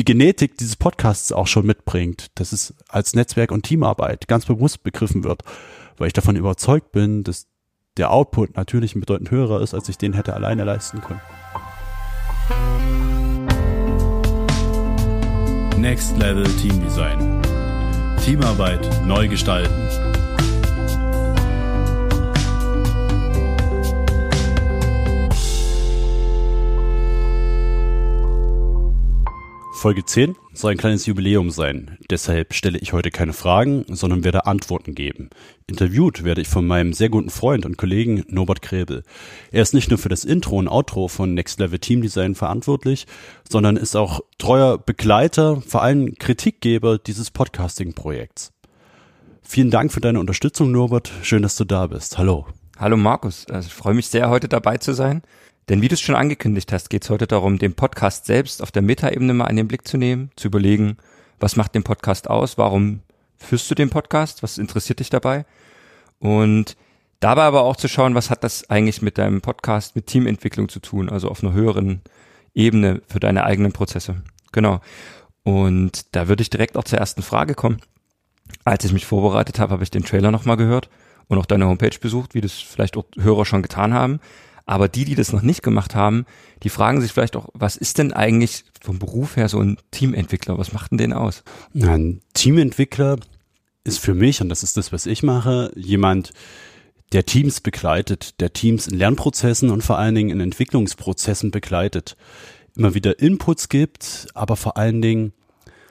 die Genetik dieses Podcasts auch schon mitbringt, dass es als Netzwerk und Teamarbeit ganz bewusst begriffen wird, weil ich davon überzeugt bin, dass der Output natürlich ein bedeutend höherer ist, als ich den hätte alleine leisten können. Next Level Team Design. Teamarbeit neu gestalten. Folge 10 soll ein kleines Jubiläum sein. Deshalb stelle ich heute keine Fragen, sondern werde Antworten geben. Interviewt werde ich von meinem sehr guten Freund und Kollegen Norbert Krebel. Er ist nicht nur für das Intro und Outro von Next Level Team Design verantwortlich, sondern ist auch treuer Begleiter, vor allem Kritikgeber dieses Podcasting-Projekts. Vielen Dank für deine Unterstützung, Norbert. Schön, dass du da bist. Hallo. Hallo Markus. Also ich freue mich sehr, heute dabei zu sein. Denn wie du es schon angekündigt hast, geht es heute darum, den Podcast selbst auf der Metaebene mal in den Blick zu nehmen, zu überlegen, was macht den Podcast aus, warum führst du den Podcast, was interessiert dich dabei und dabei aber auch zu schauen, was hat das eigentlich mit deinem Podcast, mit Teamentwicklung zu tun, also auf einer höheren Ebene für deine eigenen Prozesse. Genau. Und da würde ich direkt auch zur ersten Frage kommen. Als ich mich vorbereitet habe, habe ich den Trailer nochmal gehört und auch deine Homepage besucht, wie das vielleicht auch Hörer schon getan haben. Aber die, die das noch nicht gemacht haben, die fragen sich vielleicht auch, was ist denn eigentlich vom Beruf her so ein Teamentwickler? Was macht denn den aus? Ein Teamentwickler ist für mich, und das ist das, was ich mache, jemand, der Teams begleitet, der Teams in Lernprozessen und vor allen Dingen in Entwicklungsprozessen begleitet, immer wieder Inputs gibt, aber vor allen Dingen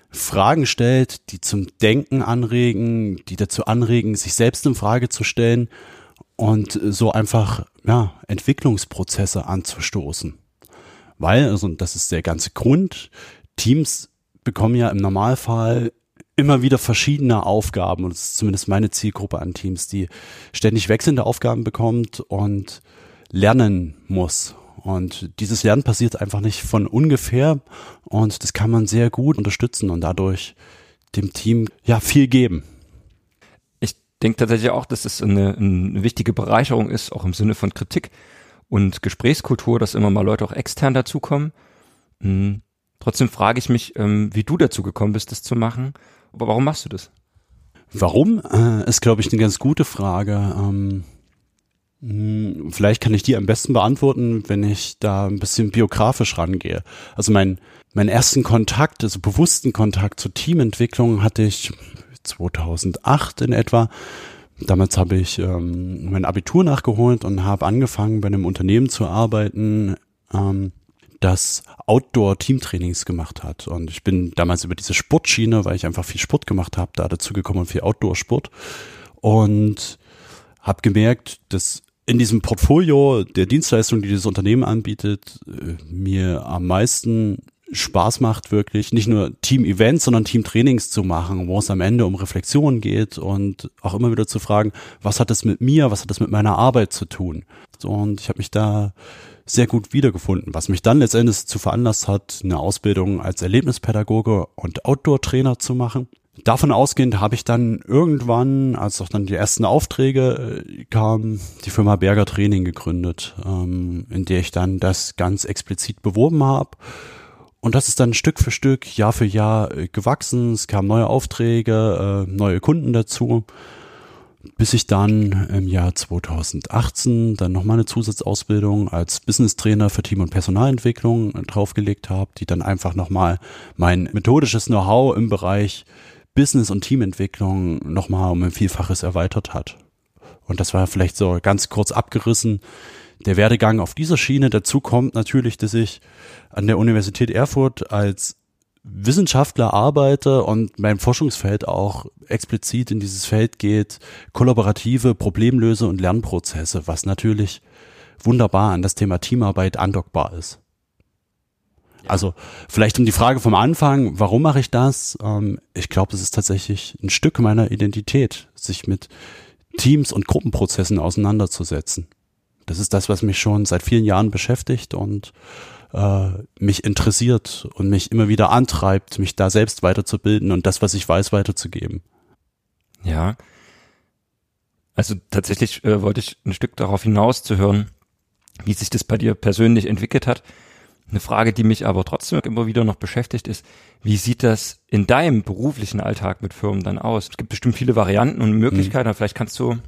Fragen stellt, die zum Denken anregen, die dazu anregen, sich selbst in Frage zu stellen und so einfach ja, Entwicklungsprozesse anzustoßen. Weil, also das ist der ganze Grund, Teams bekommen ja im Normalfall immer wieder verschiedene Aufgaben und das ist zumindest meine Zielgruppe an Teams, die ständig wechselnde Aufgaben bekommt und lernen muss. Und dieses Lernen passiert einfach nicht von ungefähr und das kann man sehr gut unterstützen und dadurch dem Team ja viel geben denke tatsächlich auch, dass es eine, eine wichtige Bereicherung ist, auch im Sinne von Kritik und Gesprächskultur, dass immer mal Leute auch extern dazukommen. Mhm. Trotzdem frage ich mich, ähm, wie du dazu gekommen bist, das zu machen. Aber warum machst du das? Warum äh, ist, glaube ich, eine ganz gute Frage. Ähm, hm, vielleicht kann ich die am besten beantworten, wenn ich da ein bisschen biografisch rangehe. Also mein, mein ersten Kontakt, also bewussten Kontakt zur Teamentwicklung hatte ich 2008 in etwa. Damals habe ich ähm, mein Abitur nachgeholt und habe angefangen, bei einem Unternehmen zu arbeiten, ähm, das Outdoor-Teamtrainings gemacht hat. Und ich bin damals über diese Sportschiene, weil ich einfach viel Sport gemacht habe, da dazu gekommen und viel Outdoor-Sport. Und habe gemerkt, dass in diesem Portfolio der Dienstleistungen, die dieses Unternehmen anbietet, äh, mir am meisten Spaß macht, wirklich nicht nur Team-Events, sondern Team-Trainings zu machen, wo es am Ende um Reflexion geht und auch immer wieder zu fragen, was hat das mit mir, was hat das mit meiner Arbeit zu tun? Und ich habe mich da sehr gut wiedergefunden, was mich dann letztendlich zu veranlasst hat, eine Ausbildung als Erlebnispädagoge und Outdoor-Trainer zu machen. Davon ausgehend habe ich dann irgendwann, als auch dann die ersten Aufträge äh, kamen, die Firma Berger Training gegründet, ähm, in der ich dann das ganz explizit beworben habe und das ist dann Stück für Stück, Jahr für Jahr äh, gewachsen. Es kamen neue Aufträge, äh, neue Kunden dazu, bis ich dann im Jahr 2018 dann nochmal eine Zusatzausbildung als Business Trainer für Team- und Personalentwicklung äh, draufgelegt habe, die dann einfach nochmal mein methodisches Know-how im Bereich Business- und Teamentwicklung nochmal um ein Vielfaches erweitert hat. Und das war vielleicht so ganz kurz abgerissen, der Werdegang auf dieser Schiene. Dazu kommt natürlich, dass ich an der Universität Erfurt als Wissenschaftler arbeite und mein Forschungsfeld auch explizit in dieses Feld geht, kollaborative Problemlöse und Lernprozesse, was natürlich wunderbar an das Thema Teamarbeit andockbar ist. Also vielleicht um die Frage vom Anfang, warum mache ich das? Ähm, ich glaube, es ist tatsächlich ein Stück meiner Identität, sich mit Teams und Gruppenprozessen auseinanderzusetzen. Das ist das, was mich schon seit vielen Jahren beschäftigt und äh, mich interessiert und mich immer wieder antreibt, mich da selbst weiterzubilden und das, was ich weiß, weiterzugeben. Ja. Also tatsächlich äh, wollte ich ein Stück darauf hinaus zu hören, wie sich das bei dir persönlich entwickelt hat. Eine Frage, die mich aber trotzdem immer wieder noch beschäftigt, ist, wie sieht das in deinem beruflichen Alltag mit Firmen dann aus? Es gibt bestimmt viele Varianten und Möglichkeiten, mhm. vielleicht kannst du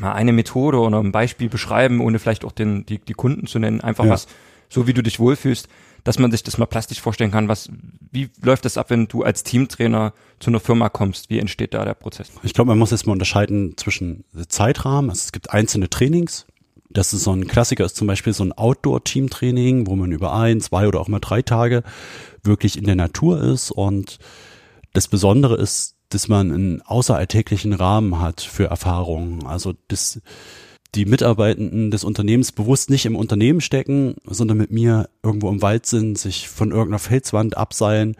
mal eine Methode oder ein Beispiel beschreiben, ohne vielleicht auch den, die, die Kunden zu nennen, einfach ja. was, so wie du dich wohlfühlst, dass man sich das mal plastisch vorstellen kann, was, wie läuft das ab, wenn du als Teamtrainer zu einer Firma kommst? Wie entsteht da der Prozess? Ich glaube, man muss jetzt mal unterscheiden zwischen Zeitrahmen. Also es gibt einzelne Trainings. Das ist so ein Klassiker, ist zum Beispiel so ein Outdoor-Team-Training, wo man über ein, zwei oder auch mal drei Tage wirklich in der Natur ist. Und das Besondere ist, dass man einen außeralltäglichen Rahmen hat für Erfahrungen. Also das, die Mitarbeitenden des Unternehmens bewusst nicht im Unternehmen stecken, sondern mit mir irgendwo im Wald sind, sich von irgendeiner Felswand abseilen,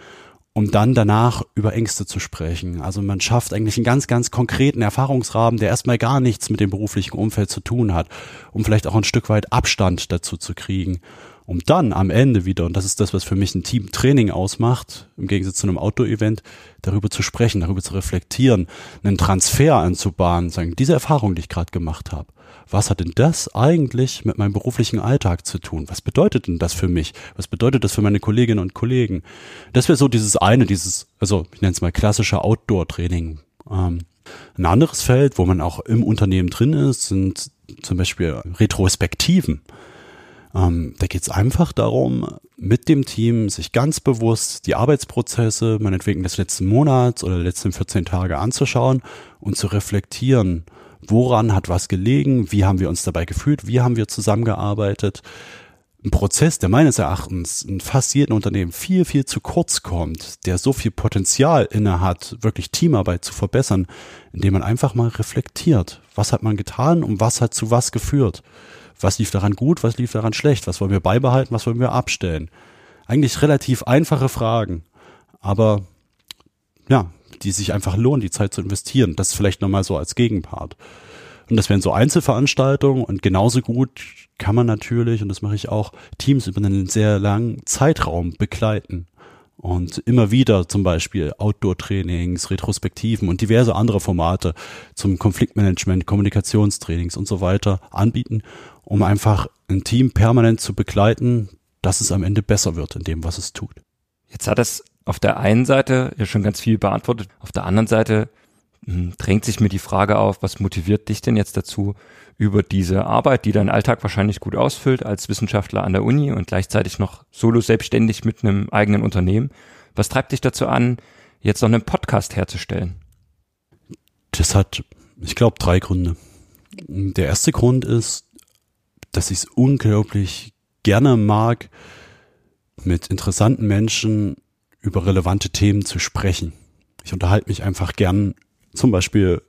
um dann danach über Ängste zu sprechen. Also man schafft eigentlich einen ganz, ganz konkreten Erfahrungsrahmen, der erstmal gar nichts mit dem beruflichen Umfeld zu tun hat, um vielleicht auch ein Stück weit Abstand dazu zu kriegen um dann am Ende wieder, und das ist das, was für mich ein Teamtraining ausmacht, im Gegensatz zu einem Outdoor-Event, darüber zu sprechen, darüber zu reflektieren, einen Transfer anzubahnen, sagen, diese Erfahrung, die ich gerade gemacht habe, was hat denn das eigentlich mit meinem beruflichen Alltag zu tun? Was bedeutet denn das für mich? Was bedeutet das für meine Kolleginnen und Kollegen? Das wäre so dieses eine, dieses, also ich nenne es mal klassische Outdoor-Training. Ähm, ein anderes Feld, wo man auch im Unternehmen drin ist, sind zum Beispiel Retrospektiven. Ähm, da geht es einfach darum, mit dem Team sich ganz bewusst die Arbeitsprozesse, meinetwegen des letzten Monats oder der letzten 14 Tage anzuschauen und zu reflektieren, woran hat was gelegen, wie haben wir uns dabei gefühlt, wie haben wir zusammengearbeitet. Ein Prozess, der meines Erachtens in fast jedem Unternehmen viel, viel zu kurz kommt, der so viel Potenzial inne hat, wirklich Teamarbeit zu verbessern, indem man einfach mal reflektiert. Was hat man getan und was hat zu was geführt? Was lief daran gut, was lief daran schlecht? Was wollen wir beibehalten, was wollen wir abstellen? Eigentlich relativ einfache Fragen, aber ja, die sich einfach lohnen, die Zeit zu investieren. Das ist vielleicht nochmal so als Gegenpart. Und das wären so Einzelveranstaltungen und genauso gut kann man natürlich, und das mache ich auch, Teams über einen sehr langen Zeitraum begleiten. Und immer wieder zum Beispiel Outdoor-Trainings, Retrospektiven und diverse andere Formate zum Konfliktmanagement, Kommunikationstrainings und so weiter anbieten, um einfach ein Team permanent zu begleiten, dass es am Ende besser wird in dem, was es tut. Jetzt hat es auf der einen Seite ja schon ganz viel beantwortet, auf der anderen Seite hm, drängt sich mir die Frage auf, was motiviert dich denn jetzt dazu, über diese Arbeit, die deinen Alltag wahrscheinlich gut ausfüllt als Wissenschaftler an der Uni und gleichzeitig noch solo selbstständig mit einem eigenen Unternehmen, was treibt dich dazu an, jetzt noch einen Podcast herzustellen? Das hat, ich glaube, drei Gründe. Der erste Grund ist, dass ich es unglaublich gerne mag, mit interessanten Menschen über relevante Themen zu sprechen. Ich unterhalte mich einfach gern zum Beispiel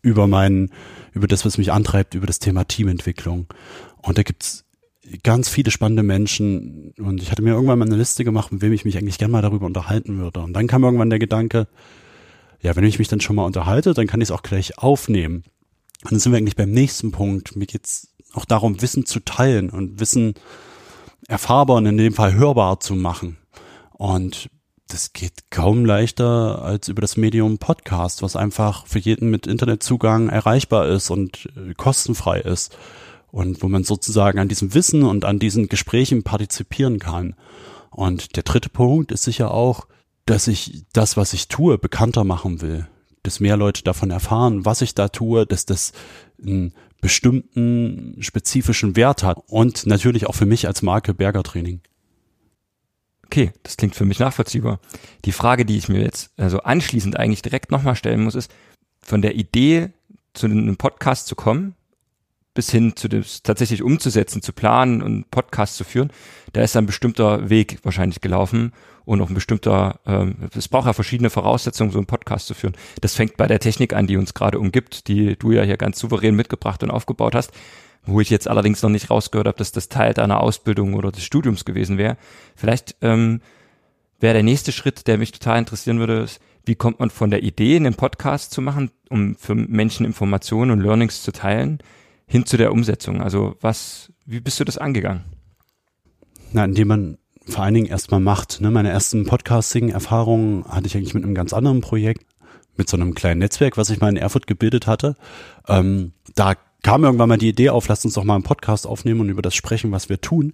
über meinen, über das, was mich antreibt, über das Thema Teamentwicklung. Und da gibt's ganz viele spannende Menschen und ich hatte mir irgendwann mal eine Liste gemacht, mit wem ich mich eigentlich gerne mal darüber unterhalten würde. Und dann kam irgendwann der Gedanke, ja, wenn ich mich dann schon mal unterhalte, dann kann ich es auch gleich aufnehmen. Und dann sind wir eigentlich beim nächsten Punkt. Mir geht's auch darum, Wissen zu teilen und Wissen erfahrbar und in dem Fall hörbar zu machen. Und das geht kaum leichter als über das Medium Podcast, was einfach für jeden mit Internetzugang erreichbar ist und äh, kostenfrei ist. Und wo man sozusagen an diesem Wissen und an diesen Gesprächen partizipieren kann. Und der dritte Punkt ist sicher auch, dass ich das, was ich tue, bekannter machen will. Dass mehr Leute davon erfahren, was ich da tue, dass das einen bestimmten spezifischen Wert hat. Und natürlich auch für mich als Marke Berger Training. Okay, das klingt für mich nachvollziehbar. Die Frage, die ich mir jetzt also anschließend eigentlich direkt nochmal stellen muss, ist, von der Idee zu einem Podcast zu kommen, bis hin zu dem tatsächlich umzusetzen, zu planen und Podcast zu führen, da ist ein bestimmter Weg wahrscheinlich gelaufen und auch ein bestimmter, ähm, es braucht ja verschiedene Voraussetzungen, so einen Podcast zu führen. Das fängt bei der Technik an, die uns gerade umgibt, die du ja hier ganz souverän mitgebracht und aufgebaut hast wo ich jetzt allerdings noch nicht rausgehört habe, dass das Teil deiner Ausbildung oder des Studiums gewesen wäre. Vielleicht ähm, wäre der nächste Schritt, der mich total interessieren würde, ist, wie kommt man von der Idee, einen Podcast zu machen, um für Menschen Informationen und Learnings zu teilen, hin zu der Umsetzung? Also was, wie bist du das angegangen? Na, indem man vor allen Dingen erstmal macht. Ne? Meine ersten Podcasting-Erfahrungen hatte ich eigentlich mit einem ganz anderen Projekt, mit so einem kleinen Netzwerk, was ich mal in Erfurt gebildet hatte. Ähm, da kam irgendwann mal die Idee auf, lasst uns doch mal einen Podcast aufnehmen und über das sprechen, was wir tun.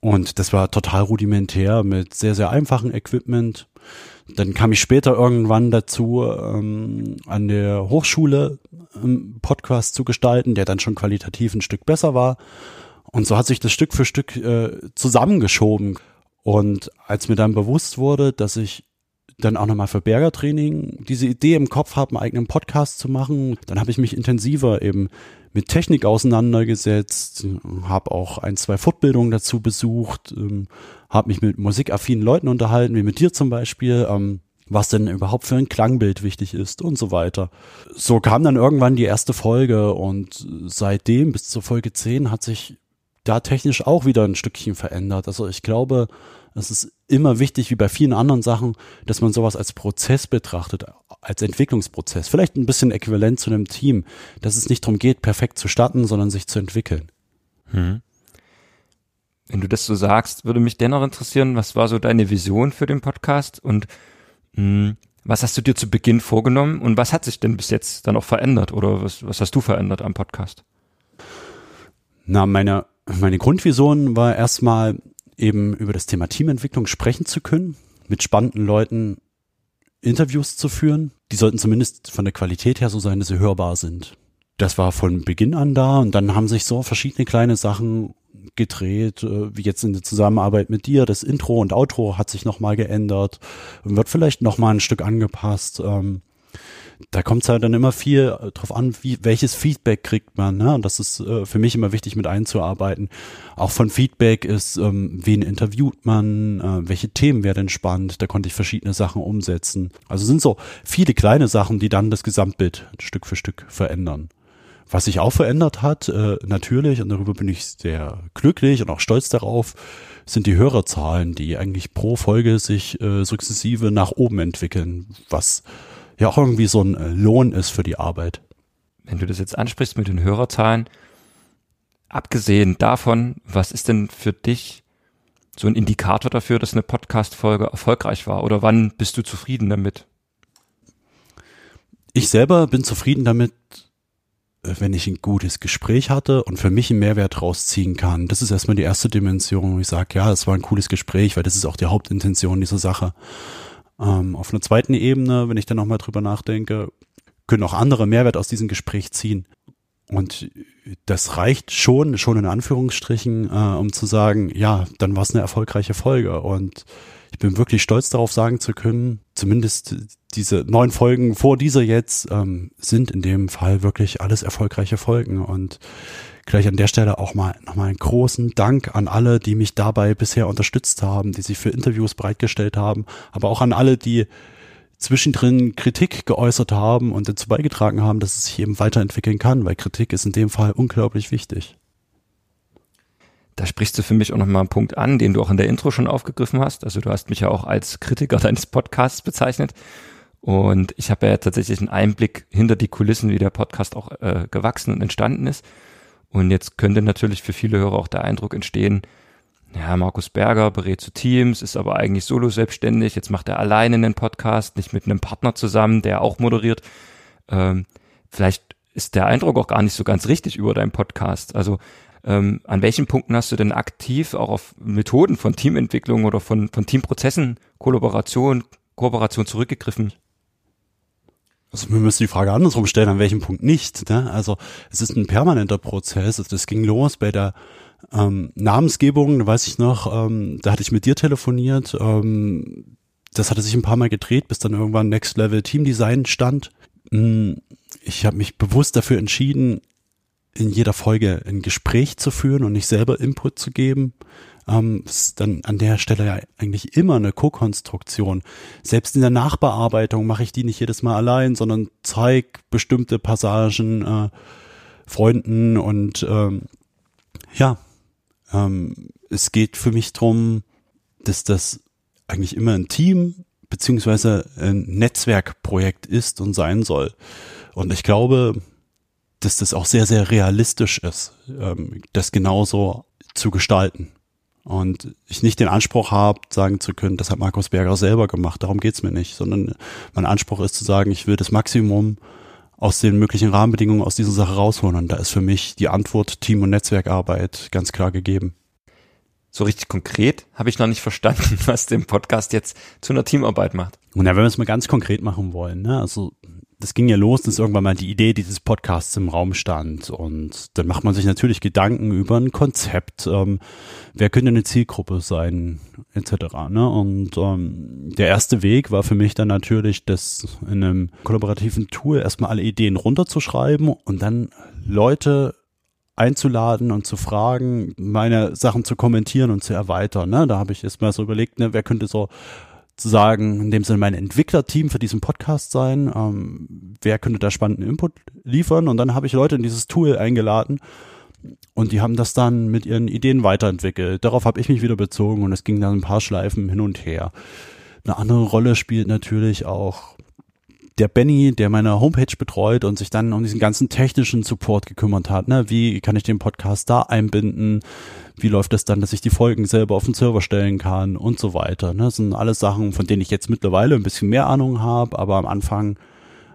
Und das war total rudimentär mit sehr, sehr einfachem Equipment. Dann kam ich später irgendwann dazu, ähm, an der Hochschule einen Podcast zu gestalten, der dann schon qualitativ ein Stück besser war. Und so hat sich das Stück für Stück äh, zusammengeschoben. Und als mir dann bewusst wurde, dass ich dann auch nochmal für Bergertraining diese Idee im Kopf habe, einen eigenen Podcast zu machen, dann habe ich mich intensiver eben mit Technik auseinandergesetzt, habe auch ein, zwei Fortbildungen dazu besucht, ähm, habe mich mit musikaffinen Leuten unterhalten, wie mit dir zum Beispiel, ähm, was denn überhaupt für ein Klangbild wichtig ist und so weiter. So kam dann irgendwann die erste Folge und seitdem bis zur Folge 10 hat sich da technisch auch wieder ein Stückchen verändert. Also ich glaube, es ist immer wichtig, wie bei vielen anderen Sachen, dass man sowas als Prozess betrachtet, als Entwicklungsprozess. Vielleicht ein bisschen äquivalent zu einem Team, dass es nicht darum geht, perfekt zu starten, sondern sich zu entwickeln. Hm. Wenn du das so sagst, würde mich dennoch interessieren, was war so deine Vision für den Podcast und mh, hm, was hast du dir zu Beginn vorgenommen und was hat sich denn bis jetzt dann auch verändert oder was, was hast du verändert am Podcast? Na, meine, meine Grundvision war erstmal, eben über das Thema Teamentwicklung sprechen zu können, mit spannenden Leuten Interviews zu führen. Die sollten zumindest von der Qualität her so sein, dass sie hörbar sind. Das war von Beginn an da und dann haben sich so verschiedene kleine Sachen gedreht, äh, wie jetzt in der Zusammenarbeit mit dir. Das Intro und Outro hat sich nochmal geändert, wird vielleicht nochmal ein Stück angepasst. Ähm, da kommt es halt dann immer viel äh, drauf an, wie, welches Feedback kriegt man. Ne? Und das ist äh, für mich immer wichtig mit einzuarbeiten. Auch von Feedback ist, ähm, wen interviewt man, welche Themen werden spannend. Da konnte ich verschiedene Sachen umsetzen. Also sind so viele kleine Sachen, die dann das Gesamtbild Stück für Stück verändern. Was sich auch verändert hat, äh, natürlich, und darüber bin ich sehr glücklich und auch stolz darauf, sind die Hörerzahlen, die eigentlich pro Folge sich äh, sukzessive nach oben entwickeln, was ja auch irgendwie so ein äh, Lohn ist für die Arbeit. Wenn du das jetzt ansprichst mit den Hörerzahlen, abgesehen davon, was ist denn für dich so ein Indikator dafür, dass eine Podcast-Folge erfolgreich war? Oder wann bist du zufrieden damit? Ich selber bin zufrieden damit, wenn ich ein gutes Gespräch hatte und für mich einen Mehrwert rausziehen kann. Das ist erstmal die erste Dimension, wo ich sage, ja, es war ein cooles Gespräch, weil das ist auch die Hauptintention dieser Sache. Ähm, auf einer zweiten Ebene, wenn ich dann nochmal drüber nachdenke, können auch andere Mehrwert aus diesem Gespräch ziehen. Und das reicht schon, schon in Anführungsstrichen, äh, um zu sagen, ja, dann war es eine erfolgreiche Folge. Und bin wirklich stolz darauf sagen zu können, zumindest diese neun Folgen vor dieser jetzt ähm, sind in dem Fall wirklich alles erfolgreiche Folgen. Und gleich an der Stelle auch mal nochmal einen großen Dank an alle, die mich dabei bisher unterstützt haben, die sich für Interviews bereitgestellt haben, aber auch an alle, die zwischendrin Kritik geäußert haben und dazu beigetragen haben, dass es sich eben weiterentwickeln kann, weil Kritik ist in dem Fall unglaublich wichtig. Da sprichst du für mich auch nochmal einen Punkt an, den du auch in der Intro schon aufgegriffen hast. Also du hast mich ja auch als Kritiker deines Podcasts bezeichnet. Und ich habe ja tatsächlich einen Einblick hinter die Kulissen, wie der Podcast auch äh, gewachsen und entstanden ist. Und jetzt könnte natürlich für viele Hörer auch der Eindruck entstehen, ja, Markus Berger berät zu Teams, ist aber eigentlich solo selbstständig, jetzt macht er alleine einen Podcast, nicht mit einem Partner zusammen, der auch moderiert. Ähm, vielleicht ist der Eindruck auch gar nicht so ganz richtig über deinen Podcast. Also ähm, an welchen Punkten hast du denn aktiv auch auf Methoden von Teamentwicklung oder von, von Teamprozessen, Kollaboration, Kooperation zurückgegriffen? Also wir müssen die Frage andersrum stellen, an welchem Punkt nicht. Ne? Also es ist ein permanenter Prozess. Das ging los bei der ähm, Namensgebung, weiß ich noch, ähm, da hatte ich mit dir telefoniert. Ähm, das hatte sich ein paar Mal gedreht, bis dann irgendwann Next Level Team Design stand. Hm, ich habe mich bewusst dafür entschieden, in jeder Folge ein Gespräch zu führen und nicht selber Input zu geben ähm, ist dann an der Stelle ja eigentlich immer eine Co-Konstruktion. Selbst in der Nachbearbeitung mache ich die nicht jedes Mal allein, sondern zeig bestimmte Passagen äh, Freunden und ähm, ja, ähm, es geht für mich drum, dass das eigentlich immer ein Team beziehungsweise ein Netzwerkprojekt ist und sein soll. Und ich glaube, dass das auch sehr, sehr realistisch ist, ähm, das genauso zu gestalten und ich nicht den Anspruch habe, sagen zu können, das hat Markus Berger selber gemacht, darum geht's mir nicht, sondern mein Anspruch ist zu sagen, ich will das Maximum aus den möglichen Rahmenbedingungen aus dieser Sache rausholen. Und da ist für mich die Antwort Team- und Netzwerkarbeit ganz klar gegeben. so richtig konkret habe ich noch nicht verstanden, was den Podcast jetzt zu einer Teamarbeit macht. Und ja, wenn wir es mal ganz konkret machen wollen, ne, also das ging ja los, dass irgendwann mal die Idee dieses Podcasts im Raum stand. Und dann macht man sich natürlich Gedanken über ein Konzept, ähm, wer könnte eine Zielgruppe sein, etc. Ne? Und ähm, der erste Weg war für mich dann natürlich, das in einem kollaborativen Tool erstmal alle Ideen runterzuschreiben und dann Leute einzuladen und zu fragen, meine Sachen zu kommentieren und zu erweitern. Ne? Da habe ich erstmal so überlegt, ne, wer könnte so sozusagen in dem Sinne mein Entwicklerteam für diesen Podcast sein. Ähm, wer könnte da spannenden Input liefern? Und dann habe ich Leute in dieses Tool eingeladen und die haben das dann mit ihren Ideen weiterentwickelt. Darauf habe ich mich wieder bezogen und es ging dann ein paar Schleifen hin und her. Eine andere Rolle spielt natürlich auch der Benny, der meine Homepage betreut und sich dann um diesen ganzen technischen Support gekümmert hat. Ne? Wie kann ich den Podcast da einbinden? Wie läuft es das dann, dass ich die Folgen selber auf den Server stellen kann und so weiter. Ne? Das sind alles Sachen, von denen ich jetzt mittlerweile ein bisschen mehr Ahnung habe, aber am Anfang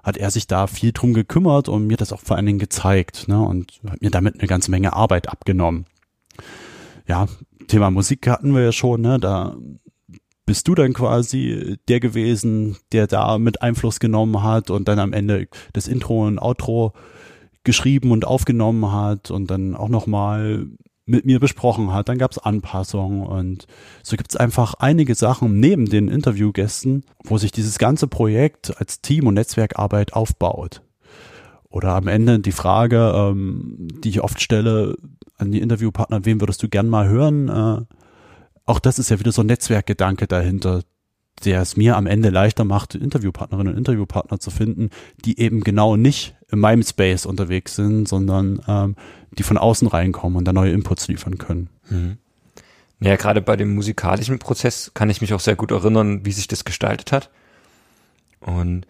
hat er sich da viel drum gekümmert und mir das auch vor allen Dingen gezeigt ne? und hat mir damit eine ganze Menge Arbeit abgenommen. Ja, Thema Musik hatten wir ja schon, ne? da bist du dann quasi der gewesen, der da mit Einfluss genommen hat und dann am Ende das Intro und Outro geschrieben und aufgenommen hat und dann auch nochmal mit mir besprochen hat. Dann gab es Anpassungen und so gibt es einfach einige Sachen neben den Interviewgästen, wo sich dieses ganze Projekt als Team- und Netzwerkarbeit aufbaut. Oder am Ende die Frage, ähm, die ich oft stelle an die Interviewpartner, wen würdest du gern mal hören? Äh, auch das ist ja wieder so ein Netzwerkgedanke dahinter, der es mir am Ende leichter macht, Interviewpartnerinnen und Interviewpartner zu finden, die eben genau nicht in meinem Space unterwegs sind, sondern ähm, die von außen reinkommen und da neue Inputs liefern können. Mhm. Ja, gerade bei dem musikalischen Prozess kann ich mich auch sehr gut erinnern, wie sich das gestaltet hat. Und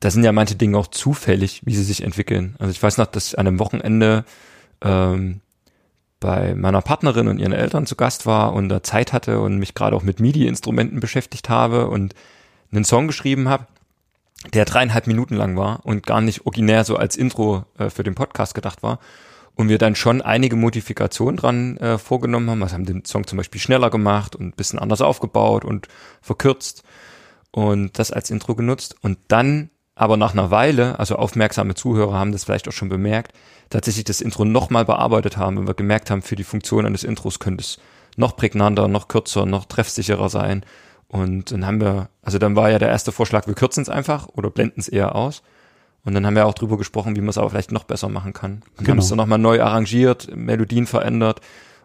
da sind ja manche Dinge auch zufällig, wie sie sich entwickeln. Also ich weiß noch, dass an einem Wochenende ähm, bei meiner Partnerin und ihren Eltern zu Gast war und da Zeit hatte und mich gerade auch mit MIDI-Instrumenten beschäftigt habe und einen Song geschrieben habe, der dreieinhalb Minuten lang war und gar nicht originär so als Intro äh, für den Podcast gedacht war. Und wir dann schon einige Modifikationen dran äh, vorgenommen haben. Also haben den Song zum Beispiel schneller gemacht und ein bisschen anders aufgebaut und verkürzt und das als Intro genutzt. Und dann aber nach einer Weile, also aufmerksame Zuhörer haben das vielleicht auch schon bemerkt, tatsächlich das Intro nochmal bearbeitet haben und wir gemerkt haben, für die Funktion eines Intros könnte es noch prägnanter, noch kürzer, noch treffsicherer sein. Und dann haben wir, also dann war ja der erste Vorschlag, wir kürzen es einfach oder blenden es eher aus. Und dann haben wir auch drüber gesprochen, wie man es aber vielleicht noch besser machen kann. Und genau. haben es dann nochmal neu arrangiert, Melodien verändert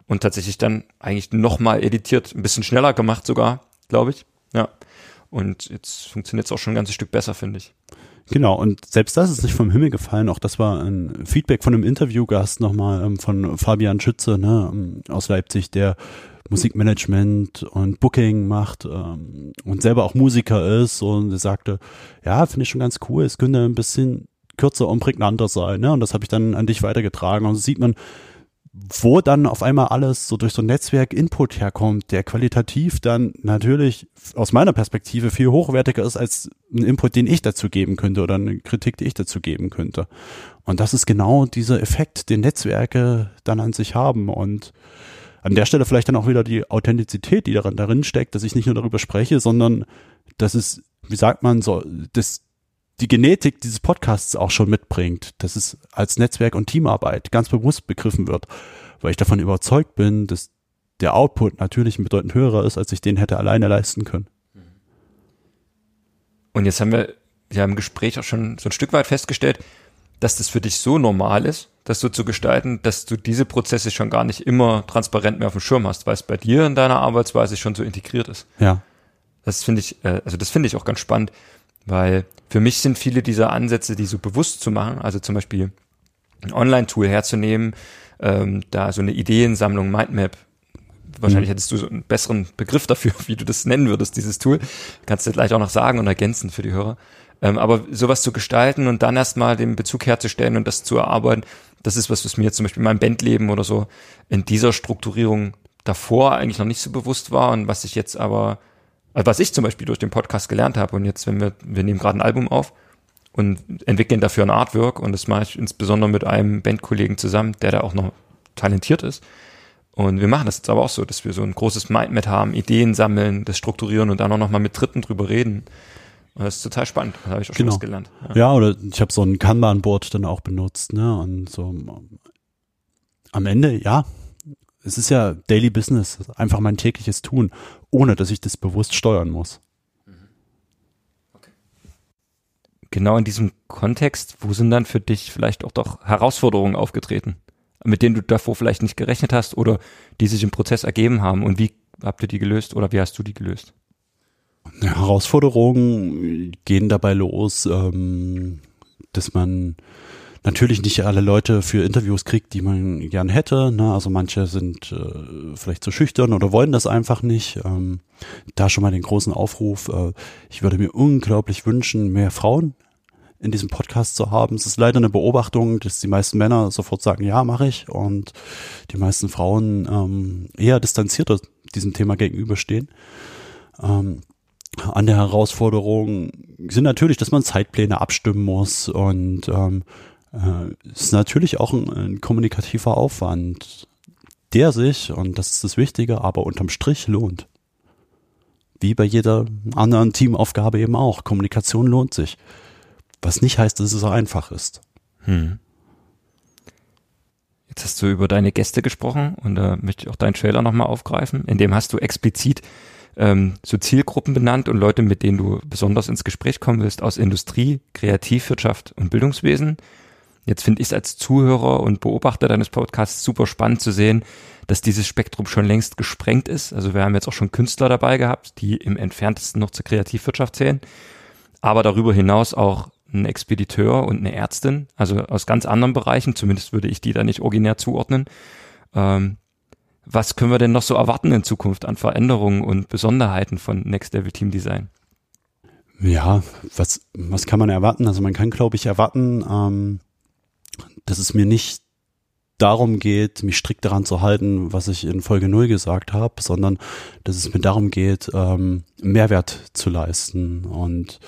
und tatsächlich dann eigentlich nochmal editiert, ein bisschen schneller gemacht sogar, glaube ich. Ja. Und jetzt funktioniert es auch schon ein ganzes Stück besser, finde ich. Genau, und selbst das ist nicht vom Himmel gefallen. Auch das war ein Feedback von einem Interviewgast nochmal ähm, von Fabian Schütze ne, ähm, aus Leipzig, der Musikmanagement und Booking macht ähm, und selber auch Musiker ist und er sagte, ja, finde ich schon ganz cool, es könnte ein bisschen kürzer und prägnanter sein. Ne? Und das habe ich dann an dich weitergetragen. Und so sieht man, wo dann auf einmal alles so durch so ein Netzwerk Input herkommt, der qualitativ dann natürlich aus meiner Perspektive viel hochwertiger ist als ein Input, den ich dazu geben könnte oder eine Kritik, die ich dazu geben könnte. Und das ist genau dieser Effekt, den Netzwerke dann an sich haben und an der Stelle vielleicht dann auch wieder die Authentizität, die darin, darin steckt, dass ich nicht nur darüber spreche, sondern dass es, wie sagt man so, das die Genetik dieses Podcasts auch schon mitbringt, dass es als Netzwerk und Teamarbeit ganz bewusst begriffen wird, weil ich davon überzeugt bin, dass der Output natürlich bedeutend höherer ist, als ich den hätte alleine leisten können. Und jetzt haben wir ja im Gespräch auch schon so ein Stück weit festgestellt, dass das für dich so normal ist, das so zu gestalten, dass du diese Prozesse schon gar nicht immer transparent mehr auf dem Schirm hast, weil es bei dir in deiner Arbeitsweise schon so integriert ist. Ja. Das finde ich, äh, also das finde ich auch ganz spannend. Weil für mich sind viele dieser Ansätze, die so bewusst zu machen, also zum Beispiel ein Online-Tool herzunehmen, ähm, da so eine Ideensammlung, Mindmap, wahrscheinlich mhm. hättest du so einen besseren Begriff dafür, wie du das nennen würdest, dieses Tool. Kannst du gleich auch noch sagen und ergänzen für die Hörer. Ähm, aber sowas zu gestalten und dann erstmal den Bezug herzustellen und das zu erarbeiten, das ist was, was mir zum Beispiel in meinem Bandleben oder so in dieser Strukturierung davor eigentlich noch nicht so bewusst war und was ich jetzt aber also was ich zum Beispiel durch den Podcast gelernt habe und jetzt, wenn wir, wir nehmen gerade ein Album auf und entwickeln dafür ein Artwork und das mache ich insbesondere mit einem Bandkollegen zusammen, der da auch noch talentiert ist. Und wir machen das jetzt aber auch so, dass wir so ein großes Mindmap haben, Ideen sammeln, das strukturieren und dann auch nochmal mit Dritten drüber reden. Und das ist total spannend. Da habe ich auch schon Genau. was gelernt. Ja. Ja, oder ich habe so ein Kanban-Board dann auch benutzt, ne? Und so am Ende, ja, es ist ja Daily Business, einfach mein tägliches Tun, ohne dass ich das bewusst steuern muss. Genau in diesem Kontext, wo sind dann für dich vielleicht auch doch Herausforderungen aufgetreten, mit denen du davor vielleicht nicht gerechnet hast oder die sich im Prozess ergeben haben und wie habt ihr die gelöst oder wie hast du die gelöst? Herausforderungen gehen dabei los, ähm, dass man natürlich nicht alle Leute für Interviews kriegt, die man gern hätte. Ne? Also manche sind äh, vielleicht zu schüchtern oder wollen das einfach nicht. Ähm, da schon mal den großen Aufruf. Äh, ich würde mir unglaublich wünschen, mehr Frauen in diesem Podcast zu haben. Es ist leider eine Beobachtung, dass die meisten Männer sofort sagen, ja, mache ich. Und die meisten Frauen ähm, eher distanzierter diesem Thema gegenüberstehen. Ähm, an der Herausforderung sind natürlich, dass man Zeitpläne abstimmen muss und ähm, äh, ist natürlich auch ein, ein kommunikativer Aufwand, der sich, und das ist das Wichtige, aber unterm Strich lohnt. Wie bei jeder anderen Teamaufgabe eben auch. Kommunikation lohnt sich. Was nicht heißt, dass es so einfach ist. Hm. Jetzt hast du über deine Gäste gesprochen und da möchte ich auch deinen Trailer nochmal aufgreifen. In dem hast du explizit ähm, so Zielgruppen benannt und Leute, mit denen du besonders ins Gespräch kommen willst, aus Industrie, Kreativwirtschaft und Bildungswesen. Jetzt finde ich es als Zuhörer und Beobachter deines Podcasts super spannend zu sehen, dass dieses Spektrum schon längst gesprengt ist. Also wir haben jetzt auch schon Künstler dabei gehabt, die im entferntesten noch zur Kreativwirtschaft zählen, aber darüber hinaus auch ein Expediteur und eine Ärztin, also aus ganz anderen Bereichen, zumindest würde ich die da nicht originär zuordnen. Ähm, was können wir denn noch so erwarten in Zukunft an Veränderungen und Besonderheiten von Next Level Team Design? Ja, was, was kann man erwarten? Also man kann, glaube ich, erwarten, ähm, dass es mir nicht darum geht, mich strikt daran zu halten, was ich in Folge 0 gesagt habe, sondern dass es mir darum geht, ähm, Mehrwert zu leisten und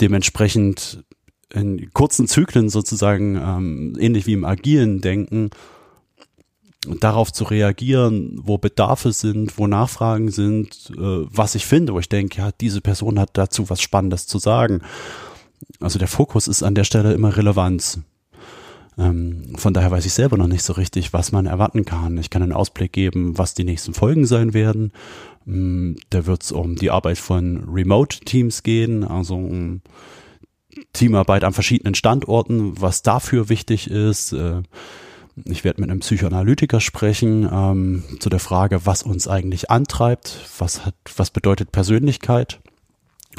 dementsprechend in kurzen Zyklen sozusagen, ähm, ähnlich wie im agilen Denken, darauf zu reagieren, wo Bedarfe sind, wo Nachfragen sind, äh, was ich finde, wo ich denke, ja, diese Person hat dazu was Spannendes zu sagen. Also der Fokus ist an der Stelle immer Relevanz. Ähm, von daher weiß ich selber noch nicht so richtig, was man erwarten kann. Ich kann einen Ausblick geben, was die nächsten Folgen sein werden. Ähm, da wird es um die Arbeit von Remote-Teams gehen, also um Teamarbeit an verschiedenen Standorten, was dafür wichtig ist. Äh, ich werde mit einem Psychoanalytiker sprechen ähm, zu der Frage, was uns eigentlich antreibt, was hat, was bedeutet Persönlichkeit.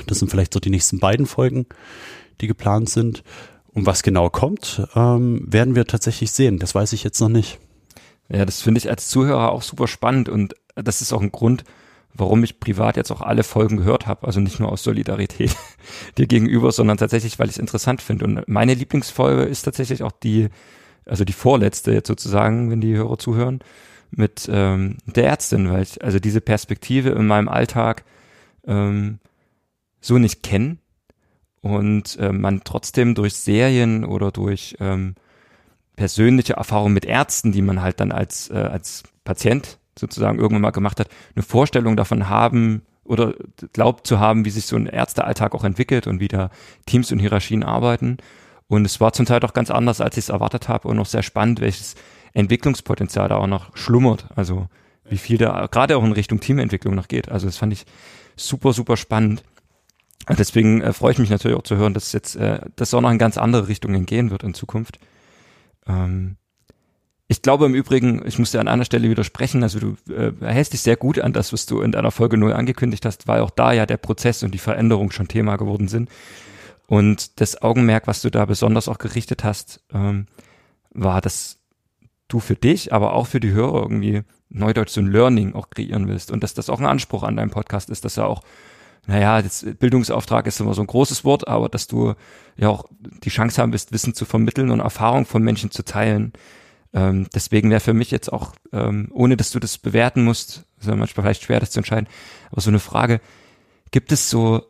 Das sind vielleicht so die nächsten beiden Folgen, die geplant sind. Und was genau kommt, ähm, werden wir tatsächlich sehen. Das weiß ich jetzt noch nicht. Ja, das finde ich als Zuhörer auch super spannend und das ist auch ein Grund, warum ich privat jetzt auch alle Folgen gehört habe. Also nicht nur aus Solidarität dir gegenüber, sondern tatsächlich, weil ich es interessant finde. Und meine Lieblingsfolge ist tatsächlich auch die, also die vorletzte jetzt sozusagen, wenn die Hörer zuhören, mit ähm, der Ärztin, weil ich also diese Perspektive in meinem Alltag ähm, so nicht kenne und äh, man trotzdem durch Serien oder durch ähm, persönliche Erfahrungen mit Ärzten, die man halt dann als, äh, als Patient sozusagen irgendwann mal gemacht hat, eine Vorstellung davon haben oder glaubt zu haben, wie sich so ein Ärztealltag auch entwickelt und wie da Teams und Hierarchien arbeiten. Und es war zum Teil doch ganz anders, als ich es erwartet habe und noch sehr spannend, welches Entwicklungspotenzial da auch noch schlummert. Also wie viel da gerade auch in Richtung Teamentwicklung noch geht. Also das fand ich super, super spannend. Deswegen äh, freue ich mich natürlich auch zu hören, dass jetzt äh, das auch noch in ganz andere Richtungen gehen wird in Zukunft. Ähm, ich glaube im Übrigen, ich muss dir an einer Stelle widersprechen, also du äh, hältst dich sehr gut an das, was du in deiner Folge 0 angekündigt hast, weil auch da ja der Prozess und die Veränderung schon Thema geworden sind. Und das Augenmerk, was du da besonders auch gerichtet hast, ähm, war, dass du für dich, aber auch für die Hörer irgendwie Neudeutsch so ein Learning auch kreieren willst und dass das auch ein Anspruch an deinem Podcast ist, dass er auch naja, das Bildungsauftrag ist immer so ein großes Wort, aber dass du ja auch die Chance haben wirst, Wissen zu vermitteln und Erfahrung von Menschen zu teilen. Ähm, deswegen wäre für mich jetzt auch, ähm, ohne dass du das bewerten musst, ist ja manchmal vielleicht schwer, das zu entscheiden, aber so eine Frage, gibt es so,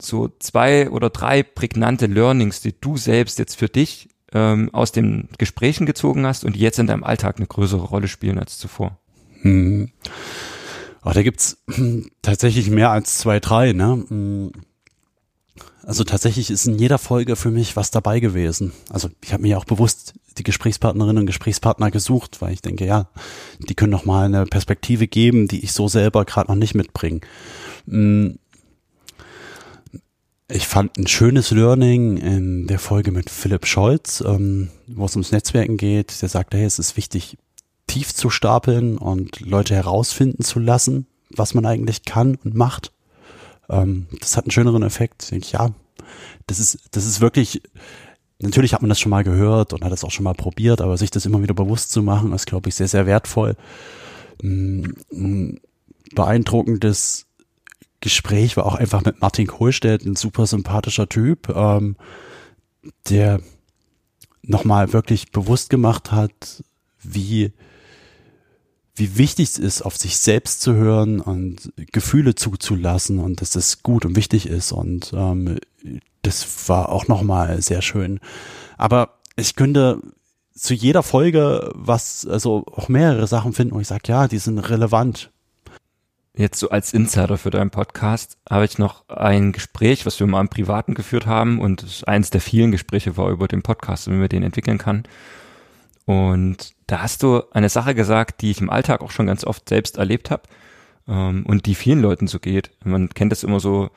so zwei oder drei prägnante Learnings, die du selbst jetzt für dich ähm, aus den Gesprächen gezogen hast und die jetzt in deinem Alltag eine größere Rolle spielen als zuvor? Hm. Oh, da gibt's tatsächlich mehr als zwei, drei, ne? Hm. Also tatsächlich ist in jeder Folge für mich was dabei gewesen. Also ich habe mir ja auch bewusst die Gesprächspartnerinnen und Gesprächspartner gesucht, weil ich denke, ja, die können noch mal eine Perspektive geben, die ich so selber gerade noch nicht mitbringe. Hm. Ich fand ein schönes Learning in der Folge mit Philipp Scholz, ähm, wo es ums Netzwerken geht. Der sagt, hey, es ist wichtig, tief zu stapeln und Leute herausfinden zu lassen, was man eigentlich kann und macht. Ähm, das hat einen schöneren Effekt. Denke ja, das ist, das ist wirklich, natürlich hat man das schon mal gehört und hat das auch schon mal probiert, aber sich das immer wieder bewusst zu machen, ist, glaube ich, sehr, sehr wertvoll. Ein mm, beeindruckendes Gespräch war auch einfach mit Martin Kohlstedt, ein super sympathischer Typ, ähm, der nochmal wirklich bewusst gemacht hat, wie, wie wichtig es ist, auf sich selbst zu hören und Gefühle zuzulassen und dass das gut und wichtig ist. Und ähm, das war auch nochmal sehr schön. Aber ich könnte zu jeder Folge was, also auch mehrere Sachen finden, wo ich sage, ja, die sind relevant jetzt so als Insider für deinen Podcast habe ich noch ein Gespräch, was wir mal im Privaten geführt haben und eins der vielen Gespräche war über den Podcast wie man den entwickeln kann. Und da hast du eine Sache gesagt, die ich im Alltag auch schon ganz oft selbst erlebt habe ähm, und die vielen Leuten so geht. Man kennt das immer so,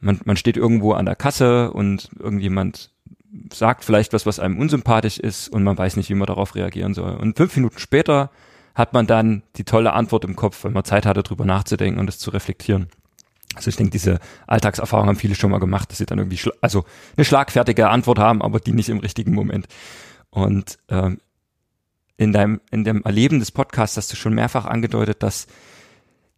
man, man steht irgendwo an der Kasse und irgendjemand sagt vielleicht was, was einem unsympathisch ist und man weiß nicht, wie man darauf reagieren soll. Und fünf Minuten später hat man dann die tolle Antwort im Kopf, wenn man Zeit hatte, drüber nachzudenken und es zu reflektieren. Also ich denke, diese Alltagserfahrung haben viele schon mal gemacht, dass sie dann irgendwie, also eine schlagfertige Antwort haben, aber die nicht im richtigen Moment. Und ähm, in deinem, in dem Erleben des Podcasts hast du schon mehrfach angedeutet, dass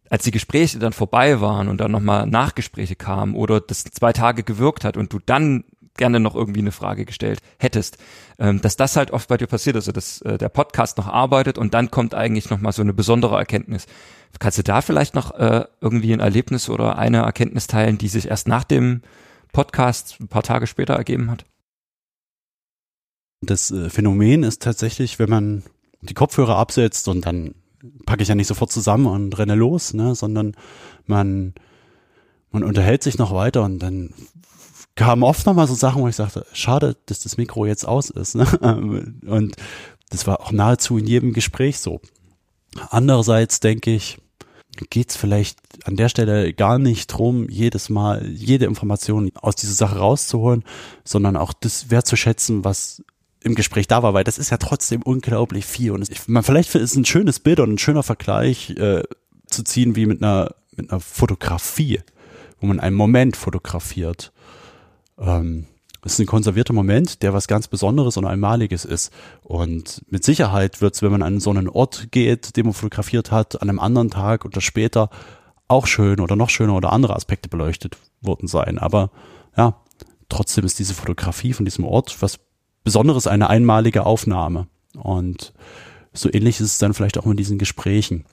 als die Gespräche dann vorbei waren und dann nochmal Nachgespräche kamen oder das zwei Tage gewirkt hat und du dann gerne noch irgendwie eine Frage gestellt hättest, ähm, dass das halt oft bei dir passiert, also dass äh, der Podcast noch arbeitet und dann kommt eigentlich noch mal so eine besondere Erkenntnis. Kannst du da vielleicht noch äh, irgendwie ein Erlebnis oder eine Erkenntnis teilen, die sich erst nach dem Podcast ein paar Tage später ergeben hat? Das äh, Phänomen ist tatsächlich, wenn man die Kopfhörer absetzt und dann packe ich ja nicht sofort zusammen und renne los, ne, sondern man man unterhält sich noch weiter und dann kamen oft nochmal so Sachen, wo ich sagte, schade, dass das Mikro jetzt aus ist. Ne? Und das war auch nahezu in jedem Gespräch so. Andererseits denke ich, geht es vielleicht an der Stelle gar nicht drum, jedes Mal jede Information aus dieser Sache rauszuholen, sondern auch das wertzuschätzen, was im Gespräch da war, weil das ist ja trotzdem unglaublich viel. Und es, man vielleicht ist ein schönes Bild und ein schöner Vergleich äh, zu ziehen wie mit einer mit einer Fotografie, wo man einen Moment fotografiert ähm, es ist ein konservierter Moment, der was ganz Besonderes und Einmaliges ist. Und mit Sicherheit wird es, wenn man an so einen Ort geht, den man fotografiert hat, an einem anderen Tag oder später auch schön oder noch schöner oder andere Aspekte beleuchtet worden sein. Aber ja, trotzdem ist diese Fotografie von diesem Ort was Besonderes, eine einmalige Aufnahme. Und so ähnlich ist es dann vielleicht auch mit diesen Gesprächen.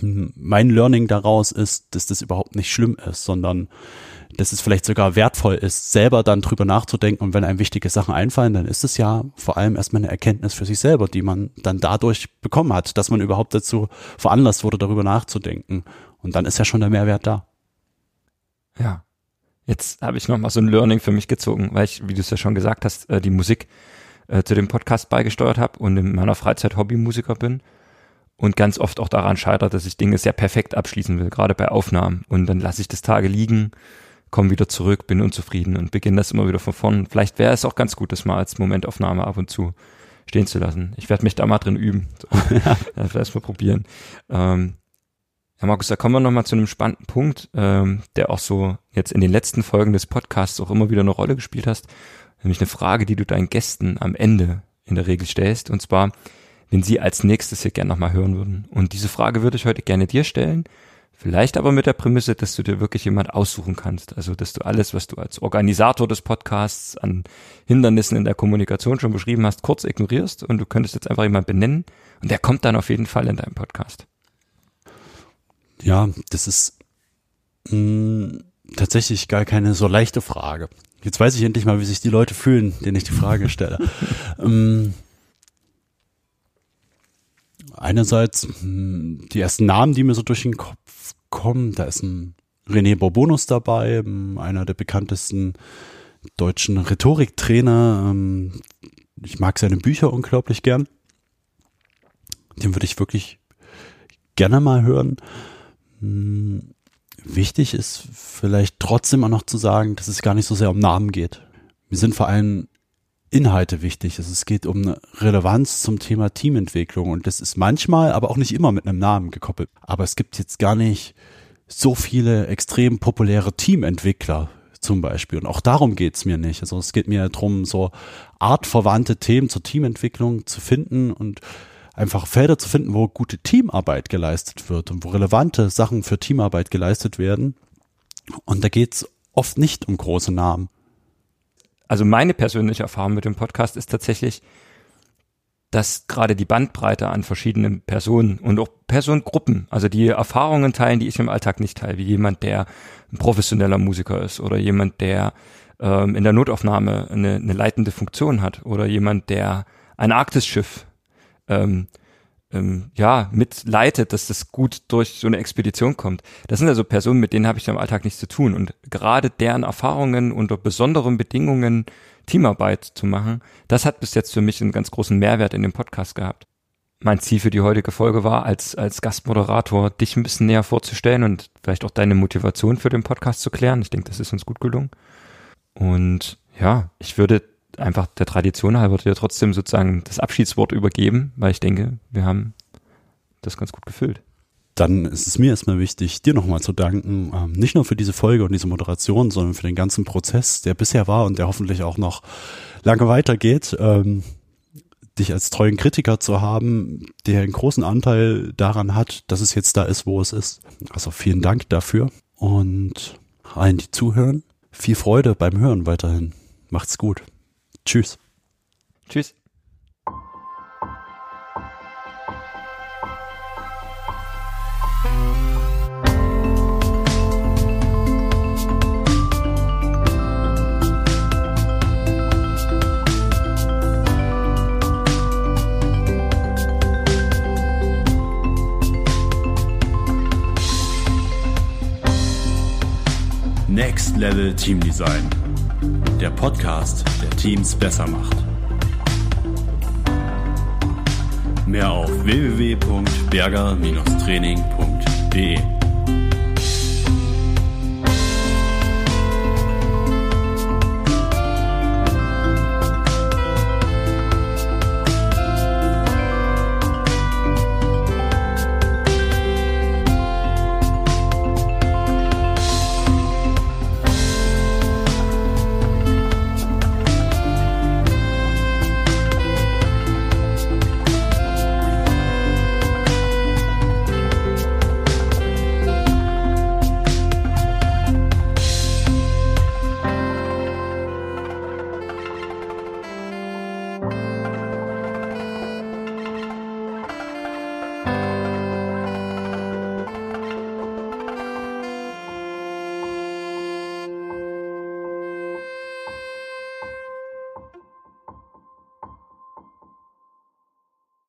Mein Learning daraus ist, dass das überhaupt nicht schlimm ist, sondern dass es vielleicht sogar wertvoll ist, selber dann drüber nachzudenken und wenn einem wichtige Sachen einfallen, dann ist es ja vor allem erstmal eine Erkenntnis für sich selber, die man dann dadurch bekommen hat, dass man überhaupt dazu veranlasst wurde, darüber nachzudenken. Und dann ist ja schon der Mehrwert da. Ja. Jetzt habe ich noch mal so ein Learning für mich gezogen, weil ich, wie du es ja schon gesagt hast, äh, die Musik äh, zu dem Podcast beigesteuert habe und in meiner Freizeit Hobbymusiker bin und ganz oft auch daran scheitert, dass ich Dinge sehr perfekt abschließen will, gerade bei Aufnahmen. Und dann lasse ich das Tage liegen komme wieder zurück, bin unzufrieden und beginne das immer wieder von vorn. Vielleicht wäre es auch ganz gut, das mal als Momentaufnahme ab und zu stehen zu lassen. Ich werde mich da mal drin üben. So. ja. Vielleicht mal probieren. Ähm, ja, Markus, da kommen wir nochmal zu einem spannenden Punkt, ähm, der auch so jetzt in den letzten Folgen des Podcasts auch immer wieder eine Rolle gespielt hast. Nämlich eine Frage, die du deinen Gästen am Ende in der Regel stellst. Und zwar, wenn sie als nächstes hier gerne nochmal hören würden. Und diese Frage würde ich heute gerne dir stellen. Vielleicht aber mit der Prämisse, dass du dir wirklich jemand aussuchen kannst. Also, dass du alles, was du als Organisator des Podcasts an Hindernissen in der Kommunikation schon beschrieben hast, kurz ignorierst und du könntest jetzt einfach jemand benennen und der kommt dann auf jeden Fall in deinem Podcast. Ja, das ist mh, mm, tatsächlich gar keine so leichte Frage. Jetzt weiß ich endlich mal, wie sich die Leute fühlen, denen ich die Frage stelle. ähm, einerseits hm, die ersten Namen, die mir so durch den Kopf kommen, da ist ein René Bourbonus dabei, hm, einer der bekanntesten deutschen Rhetoriktrainer. Ähm, ich mag seine Bücher unglaublich gern. Den würde ich wirklich gerne mal hören. Hm, wichtig ist vielleicht trotzdem auch noch zu sagen, dass es gar nicht so sehr um Namen geht. Wir sind vor allem Inhalte wichtig. Also es geht um eine Relevanz zum Thema Teamentwicklung und das ist manchmal, aber auch nicht immer mit einem Namen gekoppelt. Aber es gibt jetzt gar nicht so viele extrem populäre Teamentwickler zum Beispiel. Und auch darum geht's mir nicht. Also es geht mir darum, so artverwandte Themen zur Teamentwicklung zu finden und einfach Felder zu finden, wo gute Teamarbeit geleistet wird und wo relevante Sachen für Teamarbeit geleistet werden. Und da geht's oft nicht um große Namen also meine persönliche Erfahrung mit dem Podcast ist tatsächlich, dass gerade die Bandbreite an verschiedenen Personen und auch Personengruppen, also die Erfahrungen teilen, die ich im Alltag nicht teile, wie jemand, der ein professioneller Musiker ist oder jemand, der ähm, in der Notaufnahme eine, eine leitende Funktion hat oder jemand, der ein Arktisschiff ähm, ähm, ja, mitleitet, dass das gut durch so eine Expedition kommt. Das sind also Personen, mit denen habe ich im Alltag nichts zu tun. Und gerade deren Erfahrungen unter besonderen Bedingungen Teamarbeit zu machen, das hat bis jetzt für mich einen ganz großen Mehrwert in dem Podcast gehabt. Mein Ziel für die heutige Folge war, als, als Gastmoderator dich ein bisschen näher vorzustellen und vielleicht auch deine Motivation für den Podcast zu klären. Ich denke, das ist uns gut gelungen. Und ja, ich würde einfach der Tradition halber dir trotzdem sozusagen das Abschiedswort übergeben, weil ich denke, wir haben das ganz gut gefüllt. Dann ist es mir erstmal wichtig, dir nochmal zu danken, ähm, nicht nur für diese Folge und diese Moderation, sondern für den ganzen Prozess, der bisher war und der hoffentlich auch noch lange weitergeht. Ähm, dich als treuen Kritiker zu haben, der einen großen Anteil daran hat, dass es jetzt da ist, wo es ist. Also vielen Dank dafür und allen, die zuhören, viel Freude beim Hören weiterhin. Macht's gut. Tschüss. Tschüss. Next Level Team Design der Podcast, der Teams besser macht. Mehr auf www.berger-training.de